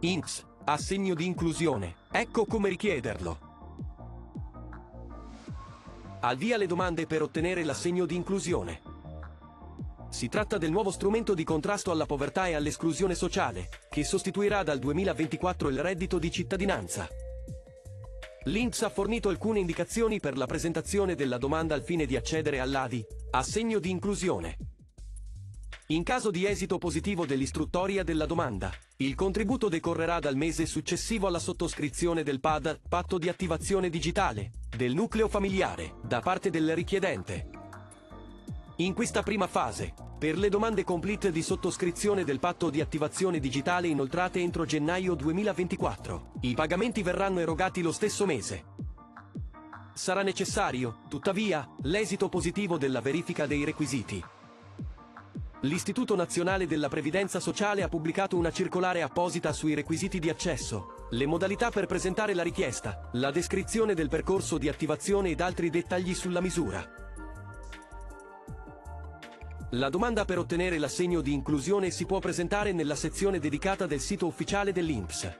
INPS, assegno di inclusione. Ecco come richiederlo. Al via le domande per ottenere l'assegno di inclusione. Si tratta del nuovo strumento di contrasto alla povertà e all'esclusione sociale, che sostituirà dal 2024 il reddito di cittadinanza. L'INPS ha fornito alcune indicazioni per la presentazione della domanda al fine di accedere all'ADI, assegno di inclusione. In caso di esito positivo dell'istruttoria della domanda, il contributo decorrerà dal mese successivo alla sottoscrizione del PAD, patto di attivazione digitale, del nucleo familiare, da parte del richiedente. In questa prima fase, per le domande complete di sottoscrizione del patto di attivazione digitale inoltrate entro gennaio 2024, i pagamenti verranno erogati lo stesso mese. Sarà necessario, tuttavia, l'esito positivo della verifica dei requisiti. L'Istituto Nazionale della Previdenza Sociale ha pubblicato una circolare apposita sui requisiti di accesso, le modalità per presentare la richiesta, la descrizione del percorso di attivazione ed altri dettagli sulla misura. La domanda per ottenere l'assegno di inclusione si può presentare nella sezione dedicata del sito ufficiale dell'INPS.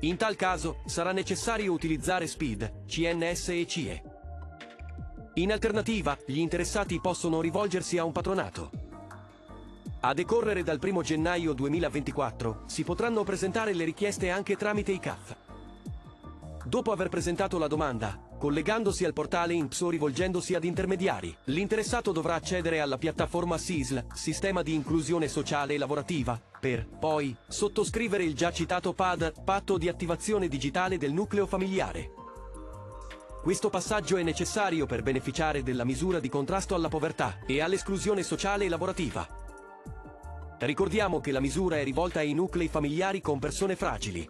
In tal caso, sarà necessario utilizzare SPID, CNS e CIE. In alternativa, gli interessati possono rivolgersi a un patronato. A decorrere dal 1 gennaio 2024, si potranno presentare le richieste anche tramite i CAF. Dopo aver presentato la domanda, collegandosi al portale INPS o rivolgendosi ad intermediari, l'interessato dovrà accedere alla piattaforma SISL, Sistema di Inclusione Sociale e Lavorativa, per, poi, sottoscrivere il già citato PAD, Patto di Attivazione Digitale del Nucleo Familiare. Questo passaggio è necessario per beneficiare della misura di contrasto alla povertà e all'esclusione sociale e lavorativa. Ricordiamo che la misura è rivolta ai nuclei familiari con persone fragili.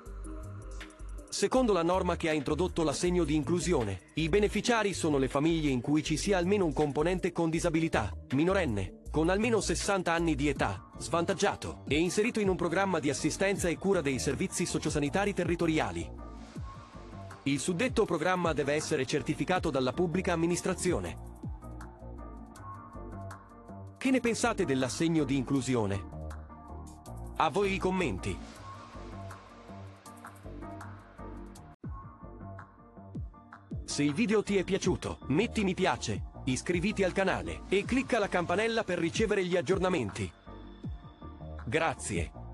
Secondo la norma che ha introdotto l'assegno di inclusione, i beneficiari sono le famiglie in cui ci sia almeno un componente con disabilità, minorenne, con almeno 60 anni di età, svantaggiato, e inserito in un programma di assistenza e cura dei servizi sociosanitari territoriali. Il suddetto programma deve essere certificato dalla pubblica amministrazione. Che ne pensate dell'assegno di inclusione? A voi i commenti. Se il video ti è piaciuto, metti mi piace, iscriviti al canale e clicca la campanella per ricevere gli aggiornamenti. Grazie.